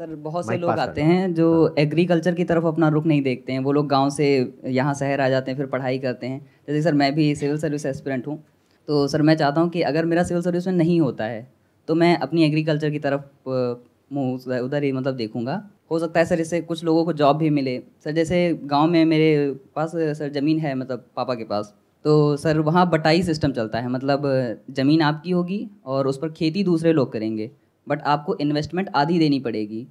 Sir बहुत से लोग आते हैं जो एग्रीकल्चर की तरफ़ अपना रुख नहीं देखते हैं। वो लोग गाँव से यहाँ शहर आ जाते हैं फिर पढ़ाई करते हैं। जैसे सर मैं भी सिविल सर्विस एस्पिरेंट हूँ। तो सर मैं चाहता हूँ कि अगर मेरा सिविल सर्विस में नहीं होता है तो मैं अपनी एग्रीकल्चर की तरफ़ मुँह उधर ही मतलब देखूँगा। हो सकता है सर इससे कुछ लोगों को जॉब भी मिले। सर जैसे गाँव में मेरे पास सर ज़मीन है मतलब पापा के पास। तो सर वहाँ बटाई सिस्टम चलता है। मतलब ज़मीन आपकी होगी और उस पर खेती दूसरे लोग करेंगे। बट आपको इन्वेस्टमेंट आधी देनी पड़ेगी।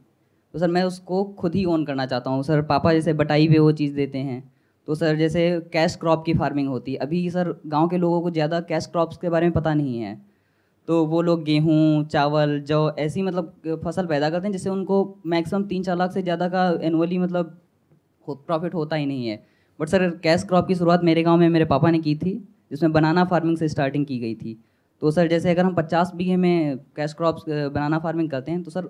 तो सर, मैं उसको खुद ही ओन करना चाहता हूँ। सर, पापा जैसे बटाई पे वो चीज़ देते हैं। तो सर, जैसे कैश क्रॉप की फ़ार्मिंग होती है। अभी सर, गाँव के लोगों को ज़्यादा कैश क्रॉप्स के बारे में पता नहीं है। तो वो लोग गेहूँ, चावल, जौ, ऐसी मतलब फ़सल पैदा करते हैं, जिससे उनको मैक्सिमम तीन चार लाख से ज़्यादा का एनुअली मतलब प्रॉफिट होता ही नहीं है। बट सर कैश क्रॉप की शुरुआत मेरे गाँव में मेरे पापा ने की थी, जिसमें बनाना फ़ार्मिंग से स्टार्टिंग की गई थी। तो सर, जैसे अगर हम पचास बीघे में कैश क्रॉप्स बनाना फ़ार्मिंग करते हैं तो सर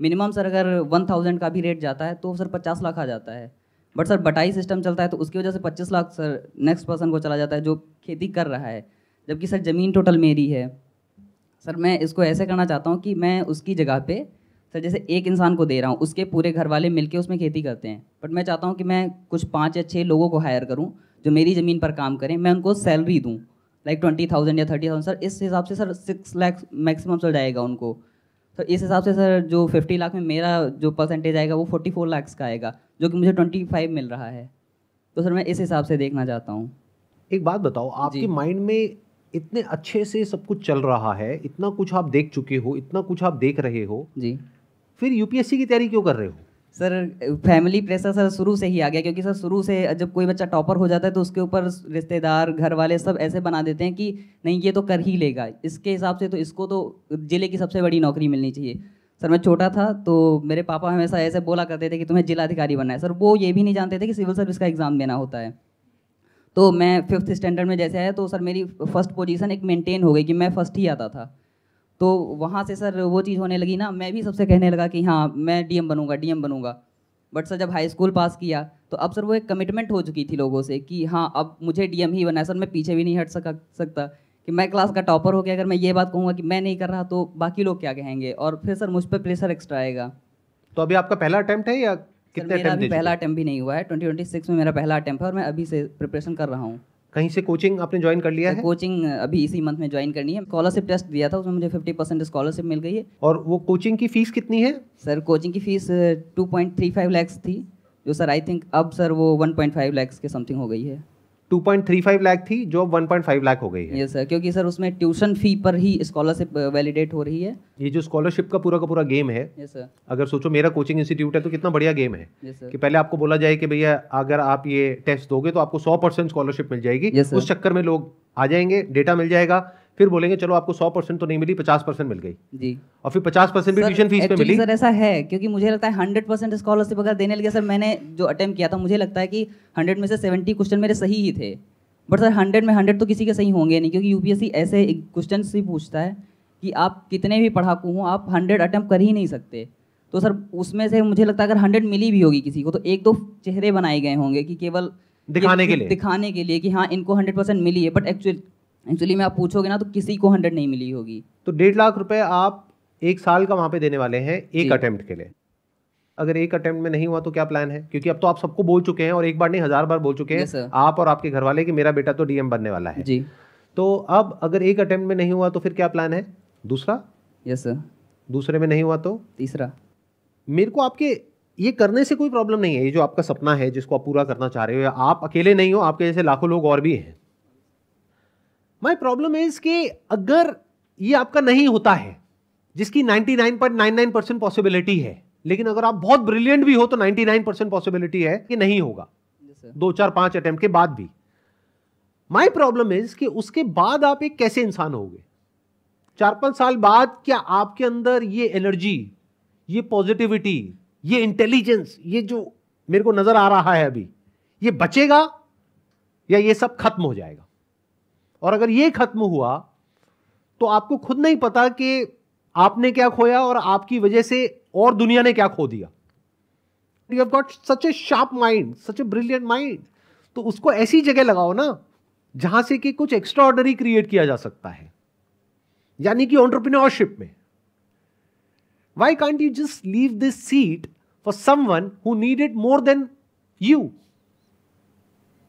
मिनिमम सर अगर वन थाउज़ेंड का भी रेट जाता है तो सर पचास लाख आ जाता है। बट सर, बटाई सिस्टम चलता है तो उसकी वजह से पच्चीस लाख सर नेक्स्ट पर्सन को चला जाता है जो खेती कर रहा है। जबकि सर, ज़मीन टोटल मेरी है। सर, मैं इसको ऐसे करना चाहता हूँ कि मैं उसकी जगह पे सर, जैसे एक इंसान को दे रहा हूँ, उसके पूरे घर वाले मिलके उसमें खेती करते हैं। बट मैं चाहता हूँ कि मैं कुछ पाँच या छः लोगों को हायर करूँ, जो मेरी ज़मीन पर काम करें, मैं उनको सैलरी दूँ। लाइक ट्वेंटी थाउज़ेंड या थर्टी थाउज़ेंड सर इस हिसाब से सर सिक्स लैक्स मैक्सिमम चल जाएगा उनको। सर इस हिसाब से सर जो फिफ्टी लाख में मेरा जो परसेंटेज आएगा वो फोर्टी फोर लैक्स का आएगा जो कि मुझे ट्वेंटी फाइव मिल रहा है। तो सर मैं इस हिसाब से देखना चाहता हूँ। एक बात बताओ आपके माइंड में इतने अच्छे से सब कुछ चल रहा है इतना कुछ आप देख चुके हो इतना कुछ आप देख रहे हो जी। फिर यूपीएससी की तैयारी क्यों कर रहे हो? सर फैमिली प्रेशर सर शुरू से ही आ गया, क्योंकि सर शुरू से जब कोई बच्चा टॉपर हो जाता है तो उसके ऊपर रिश्तेदार घर वाले सब ऐसे बना देते हैं कि नहीं, ये तो कर ही लेगा। इसके हिसाब से तो इसको तो ज़िले की सबसे बड़ी नौकरी मिलनी चाहिए। सर, मैं छोटा था तो मेरे पापा हमेशा ऐसे बोला करते थे कि तुम्हें जिलाधिकारी बनना है। सर, वो ये भी नहीं जानते थे कि सिविल सर्विस का एग्ज़ाम देना होता है। तो मैं फिफ्थ स्टैंडर्ड में जैसे आया तो सर मेरी फ़र्स्ट पोजीशन एक मेंटेन हो गई कि मैं फ़र्स्ट ही आता था। तो वहाँ से सर वो चीज़ होने लगी ना मैं भी सबसे कहने लगा कि हाँ मैं डीएम बनूँगा डीएम बनूँगा। बट सर जब हाई स्कूल पास किया तो अब सर वो एक कमिटमेंट हो चुकी थी लोगों से कि हाँ अब मुझे डीएम ही बनना है। सर मैं पीछे भी नहीं हट सका सकता कि मैं क्लास का टॉपर हो गया अगर मैं ये बात कहूँगा कि मैं नहीं कर रहा तो बाकी लोग क्या कहेंगे? और फिर सर मुझ पर प्रेशर एक्स्ट्रा आएगा। तो अभी आपका पहला अटेम्प्ट है या सर कितने मेरा अभी पहला? अटेम्प्ट भी नहीं हुआ है। ट्वेंटी ट्वेंटी सिक्स में मेरा पहला अटेम्प्ट है और मैं अभी से प्रिपरेशन कर रहा हूँ। कहीं से कोचिंग आपने ज्वाइन कर लिया है? कोचिंग अभी इसी मंथ में ज्वाइन करनी है। स्कॉलरशिप टेस्ट दिया था उसमें मुझे फिफ्टी परसेंट स्कॉलरशिप मिल गई है। और वो कोचिंग की फ़ीस कितनी है? सर कोचिंग की fees two point three five lakhs थी जो सर आई थिंक अब सर वो वन पॉइंट फाइव लैक्स के समथिंग हो गई है। 2.35 लाख थी जो अब 1.5 लाख हो गई है। ये सर क्योंकि सर उसमें ट्यूशन फ़ी पर ही स्कॉलरशिप वैलिडेट हो रही है। ये जो स्कॉलरशिप का पूरा का पूरा गेम है ये सर अगर सोचो मेरा कोचिंग इंस्टीट्यूट है तो कितना बढ़िया गेम है। कि पहले आपको बोला जाए कि भैया अगर आप ये टेस्ट दोगे तो आपको सौ स्कॉलरशिप मिल जाएगी। उस चक्कर में लोग आ जाएँगे डेटा मिल जाएगा फिर बोलेंगे चलो आपको 100 परसेंट तो नहीं मिली 50 परसेंट मिल गई। जी। और फिर 50 परसेंट भी ट्यूशन फ़ीस पे मिली। सर ऐसा है क्योंकि मुझे लगता है हंड्रेड परसेंट स्कॉलरशिप अगर देने लगे सर मैंने जो अटेम्प्ट किया था मुझे लगता है कि हंड्रेड में से सेवेंटी क्वेश्चन मेरे सही ही थे। बट सर हंड्रेड में हंड्रेड तो किसी के सही होंगे नहीं क्योंकि यूपीएससी ऐसे क्वेश्चन ही पूछता है कि आप कितने भी पढ़ाकू हों आप हंड्रेड अटेम्प्ट कर ही नहीं सकते। तो सर उसमें से मुझे लगता है अगर हंड्रेड मिली भी होगी किसी को तो एक दो चेहरे बनाए गए होंगे कि केवल दिखाने के लिए। दिखाने के लिए कि हाँ इनको हंड्रेड परसेंट मिली है बट एक्चुअली एक्चुअली में आप पूछोगे ना तो किसी को हंड्रेड नहीं मिली होगी। तो डेढ़ लाख रुपए आप एक साल का वहाँ पे देने वाले हैं एक अटेम्प्ट के लिए। अगर एक अटेम्प्ट में नहीं हुआ तो क्या प्लान है? क्योंकि अब तो आप सबको बोल चुके हैं और एक बार नहीं हज़ार बार बोल चुके हैं आप और आपके घर वाले कि मेरा बेटा तो डीएम बनने वाला है। जी। तो अब अगर एक अटेम्प्ट में नहीं हुआ तो फिर क्या प्लान है? दूसरा? यस सर दूसरे में नहीं हुआ तो? तीसरा। मेरे को आपके ये करने से कोई प्रॉब्लम नहीं है। ये जो आपका सपना है जिसको आप पूरा करना चाह रहे हो या आप अकेले नहीं हो आपके जैसे लाखों लोग और भी हैं। माई प्रॉब्लम इज़ कि अगर ये आपका नहीं होता है जिसकी 99.99 परसेंट पॉसिबिलिटी है लेकिन अगर आप बहुत ब्रिलियंट भी हो तो 99 परसेंट पॉसिबिलिटी है कि नहीं होगा। सर दो चार पाँच अटेम्प्ट के बाद भी। माई प्रॉब्लम इज़ कि उसके बाद आप एक कैसे इंसान होगे? चार पाँच साल बाद क्या आपके अंदर ये एनर्जी ये पॉजिटिविटी ये इंटेलिजेंस ये जो मेरे को नज़र आ रहा है अभी ये बचेगा या ये सब खत्म हो जाएगा? और अगर ये खत्म हुआ तो आपको खुद नहीं पता कि आपने क्या खोया और आपकी वजह से और दुनिया ने क्या खो दिया। You have got such a sharp mind such a brilliant mind तो उसको ऐसी जगह लगाओ ना, जहाँ से कि कुछ एक्स्ट्रा ऑर्डनरी क्रिएट किया जा सकता है। यानी कि ऑन्टरप्रिन्योरशिप में। Why can't you just leave this seat for someone who need it more than you?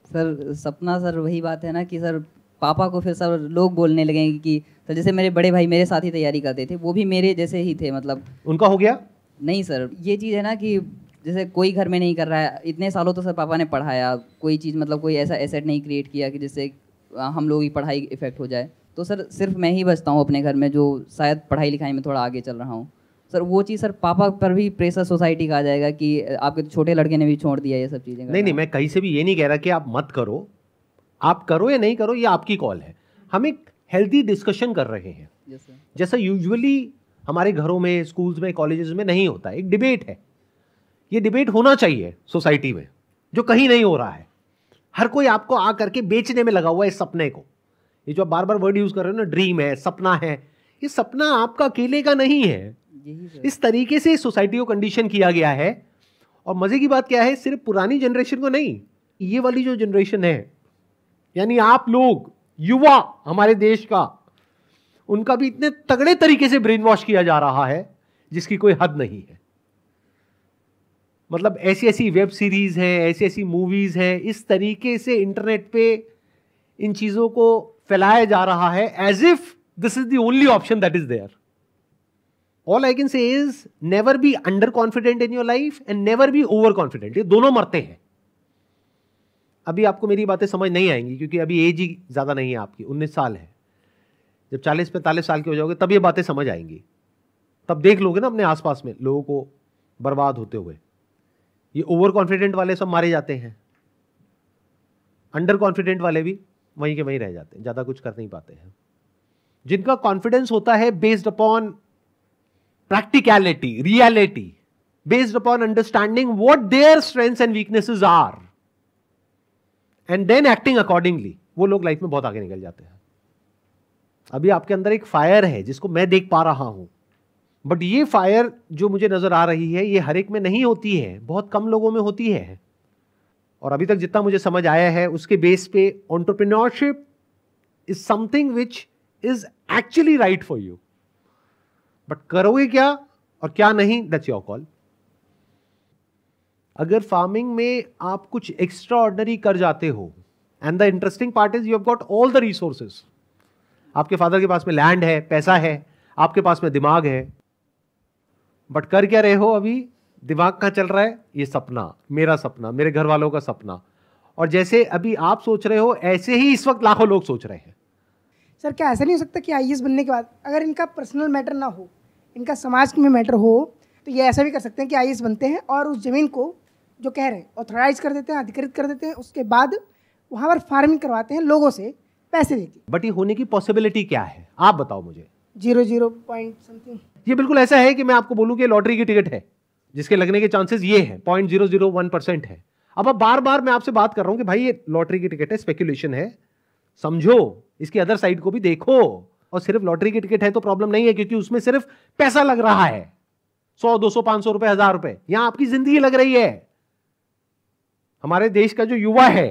Sir, सपना सर वही बात है ना कि सर पापा को फिर सर लोग बोलने लगेंगे कि सर जैसे मेरे बड़े भाई मेरे साथ ही तैयारी करते थे वो भी मेरे जैसे ही थे मतलब। उनका हो गया? नहीं सर ये चीज़ है ना कि जैसे कोई घर में नहीं कर रहा है इतने सालों तो सर पापा ने पढ़ाया कोई चीज़ मतलब कोई ऐसा एसेट नहीं क्रिएट किया कि जिससे हम लोगों की पढ़ाई इफ़ेक्ट हो जाए। तो सर सिर्फ़ मैं ही बचता हूँ अपने घर में जो शायद पढ़ाई लिखाई में थोड़ा आगे चल रहा हूँ। सर वो चीज़ सर पापा पर भी प्रेशर सोसाइटी का आ जाएगा कि आपके तो छोटे लड़के ने भी छोड़ दिया ये सब चीज़ें नहीं नहीं मैं कहीं से भी ये नहीं कह रहा कि आप मत करो आप करो या नहीं करो ये आपकी कॉल है। हम एक हेल्दी डिस्कशन कर रहे हैं। जैसे जैसा यूजुअली हमारे घरों में स्कूल्स में कॉलेजेस में नहीं होता एक डिबेट है। ये डिबेट होना चाहिए सोसाइटी में जो कहीं नहीं हो रहा है। हर कोई आपको आ करके बेचने में लगा हुआ है इस सपने को। ये जो आप बार बार वर्ड यूज़ कर रहे हो ना ड्रीम है सपना है ये सपना आपका अकेले का नहीं है। यही इस तरीके से सोसाइटी को कंडीशन किया गया है। और मज़े की बात क्या है सिर्फ़ पुरानी जनरेशन को नहीं ये वाली जो जनरेशन है यानी आप लोग, युवा, हमारे देश का, उनका भी इतने तगड़े तरीके से ब्रेन वॉश किया जा रहा है, जिसकी कोई हद नहीं है। मतलब ऐसी ऐसी वेब सीरीज़ है ऐसी ऐसी मूवीज़ हैं, इस तरीके से इंटरनेट पे इन चीज़ों को फैलाया जा रहा है as if this is the only option that is there all I can say is never be under confident in your life and never be over confident ये दोनों मरते हैं। अभी आपको मेरी बातें समझ नहीं आएँगी, क्योंकि अभी एज ही ज़्यादा नहीं है आपकी, उन्नीस साल है। जब चालीस, पैंतालीस साल के हो जाओगे, तब ये बातें समझ आएँगी। तब देख लोगे ना अपने आसपास में, लोगों को बर्बाद होते हुए। ये ओवर कॉन्फिडेंट वाले सब मारे जाते हैं। अंडर कॉन्फिडेंट वाले भी वहीं के वहीं रह जाते हैं, ज़्यादा कुछ कर नहीं पाते हैं। जिनका कॉन्फिडेंस होता है based upon practicality reality based upon understanding what their strengths and weaknesses are and then acting accordingly वो लोग लाइफ में बहुत आगे निकल जाते हैं। अभी आपके अंदर एक फायर है, जिसको मैं देख पा रहा हूँ। बट ये फायर जो मुझे नज़र आ रही है, ये हर एक में नहीं होती है। बहुत कम लोगों में होती है। और अभी तक जितना मुझे समझ आया है, उसके बेस पे entrepreneurship is something which is actually right for you but करोगे क्या और क्या नहीं दैट्स योर कॉल अगर फ़ार्मिंग में आप कुछ एक्स्ट्रा ऑर्डनरी कर जाते हो and the interesting part is you have got all the resources आपके फादर के पास में लैंड है, पैसा है, आपके पास में दिमाग है बट कर क्या रहे हो अभी? दिमाग कहाँ चल रहा है? ये सपना, मेरा सपना, मेरे घर वालों का सपना। और जैसे अभी आप सोच रहे हो, ऐसे ही इस वक्त लाखों लोग सोच रहे हैं। सर, क्या ऐसा नहीं हो सकता कि आई बनने के बाद अगर इनका पर्सनल मैटर ना हो, इनका समाज में मैटर हो तो ये ऐसा भी कर सकते हैं कि आई बनते हैं और उस ज़मीन को जो कह रहे हैं ऑथोराइज कर देते हैं अधिकृत कर देते हैं उसके बाद वहाँ पर फ़ार्मिंग करवाते हैं लोगों से पैसे देती बट ये होने की पॉसिबिलिटी क्या है? आप बताओ मुझे। ज़ीरो ज़ीरो पॉइंट समथिंग ये बिल्कुल ऐसा है कि मैं आपको बोलूँ कि लॉटरी की टिकट है जिसके लगने के चांसेस ये है point zero zero one percent है। अब अब बार बार मैं आपसे बात कर रहा हूँ कि भाई ये लॉटरी की टिकट है स्पेकुलेशन है। समझो इसकी अदर साइड को भी देखो। और सिर्फ़ लॉटरी की टिकट है तो प्रॉब्लम नहीं है क्योंकि उसमें सिर्फ़ पैसा लग रहा है। सौ दो सौ पाँच सौ रुपए हज़ार रुपए यहाँ आपकी ज़िंदगी लग रही है। हमारे देश का जो युवा है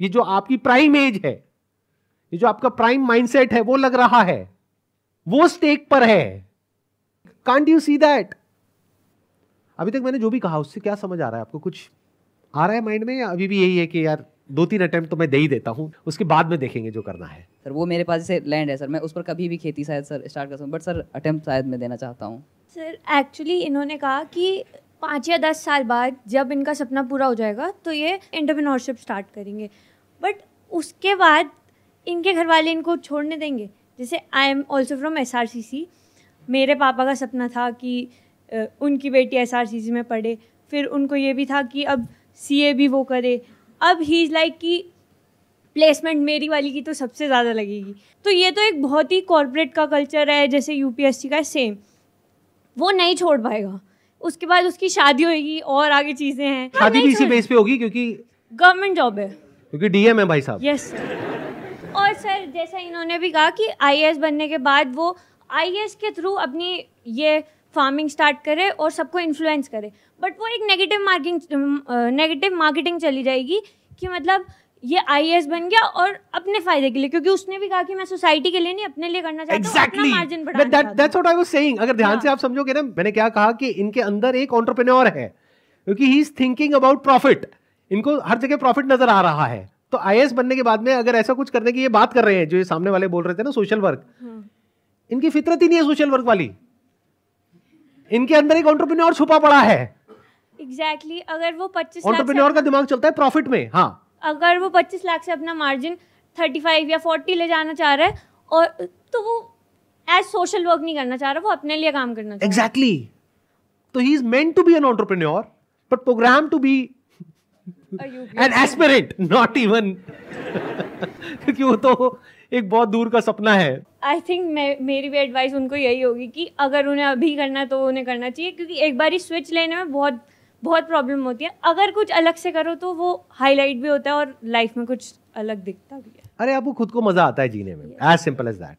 ये जो आपकी प्राइम एज है ये जो आपका प्राइम माइंडसेट है वो लग रहा है वो स्टेक पर है। कांट यू सी दैट अभी तक मैंने जो भी कहा उससे क्या समझ आ रहा है? आपको कुछ आ रहा है माइंड में या अभी भी यही है कि यार दो तीन अटेम्प्ट तो मैं दे ही देता हूँ उसके बाद में देखेंगे जो करना है। सर वो मेरे पास जैसे लैंड है सर मैं उस पर कभी भी खेती शायद सर स्टार्ट कर सकूँ बट सर अटेम्प्ट शायद मैं देना चाहता हूँ। सर एक्चुअली इन्होंने कहा कि पाँच या दस साल बाद जब इनका सपना पूरा हो जाएगा तो ये एंटरप्रेन्योरशिप स्टार्ट करेंगे। बट उसके बाद इनके घर वाले इनको छोड़ने देंगे। जैसे I am also from S R C C मेरे पापा का सपना था कि उनकी बेटी एस आर सी सी में पढ़े। फिर उनको ये भी था कि अब सी ए भी वो करे। अब ही इज़ लाइक कि प्लेसमेंट मेरी वाली की तो सबसे ज़्यादा लगेगी। तो ये तो एक बहुत ही कॉरपोरेट का कल्चर है, जैसे यूपीएससी का सेम वो नहीं छोड़ पाएगा। उसके बाद उसकी शादी होगी और आगे चीज़ें हैं। शादी भी इसी बेस पे होगी क्योंकि गवर्नमेंट जॉब है। क्योंकि डीएम है भाई साहब। यस और सर जैसा इन्होंने भी कहा कि आईएएस बनने के बाद वो आईएएस के थ्रू अपनी ये फ़ार्मिंग स्टार्ट करे और सबको इन्फ्लुएंस करे। बट वो एक नेगेटिव मार्किंग नेगेटिव मार्केटिंग चली जाएगी कि मतलब ये आईएस बन गया और अपने फ़ायदे के लिए क्योंकि उसने भी कहा कि मैं सोसाइटी के लिए नहीं अपने लिए करना चाहता हूँ मार्जिन बढ़ाना दैट चाहता दैट्स व्हाट आई वाज अगर ध्यान हाँ। से आप समझोगे ना मैंने क्या कहा कि इनके अंदर एक एंटरप्रेन्योर है क्योंकि he is thinking about profit इनको हर जगह प्रॉफिट नज़र आ रहा है। तो आईएएस बनने के बाद में अगर ऐसा कुछ करने की ये बात कर रहे हैं जो ये सामने वाले बोल रहे थे ना सोशल वर्क हाँ। इनकी फितरत ही नहीं है सोशल वर्क वाली। इनके अंदर एक एंटरप्रेन्योर छुपा पड़ा है। एग्जैक्टली exactly, अगर वो 25 लाख एंटरप्रेन्योर से का दिमाग चलता है प्रॉफिट में हाँ। अगर वो 25 लाख से अपना मार्जिन 35 या 40 ले जाना चाह रहा है और तो वो एज सोशल वर्क नहीं करना चाह रहा वो अपने लिए काम करना चाह रहा एग्जैक्टली तो he is meant to be an entrepreneur but program to be an aspirant not even क्योंकि वो तो एक बहुत दूर का सपना है। आई थिंक मेरी भी एडवाइस उनको यही होगी कि अगर उन्हें अभी करना है तो उन्हें करना चाहिए क्योंकि एक बार ही स्विच लेने में बहुत बहुत प्रॉब्लम होती है। अगर कुछ अलग से करो तो वो हाईलाइट भी होता है और लाइफ में कुछ अलग दिखता भी है। अरे आपको खुद को मज़ा आता है जीने में। As simple as that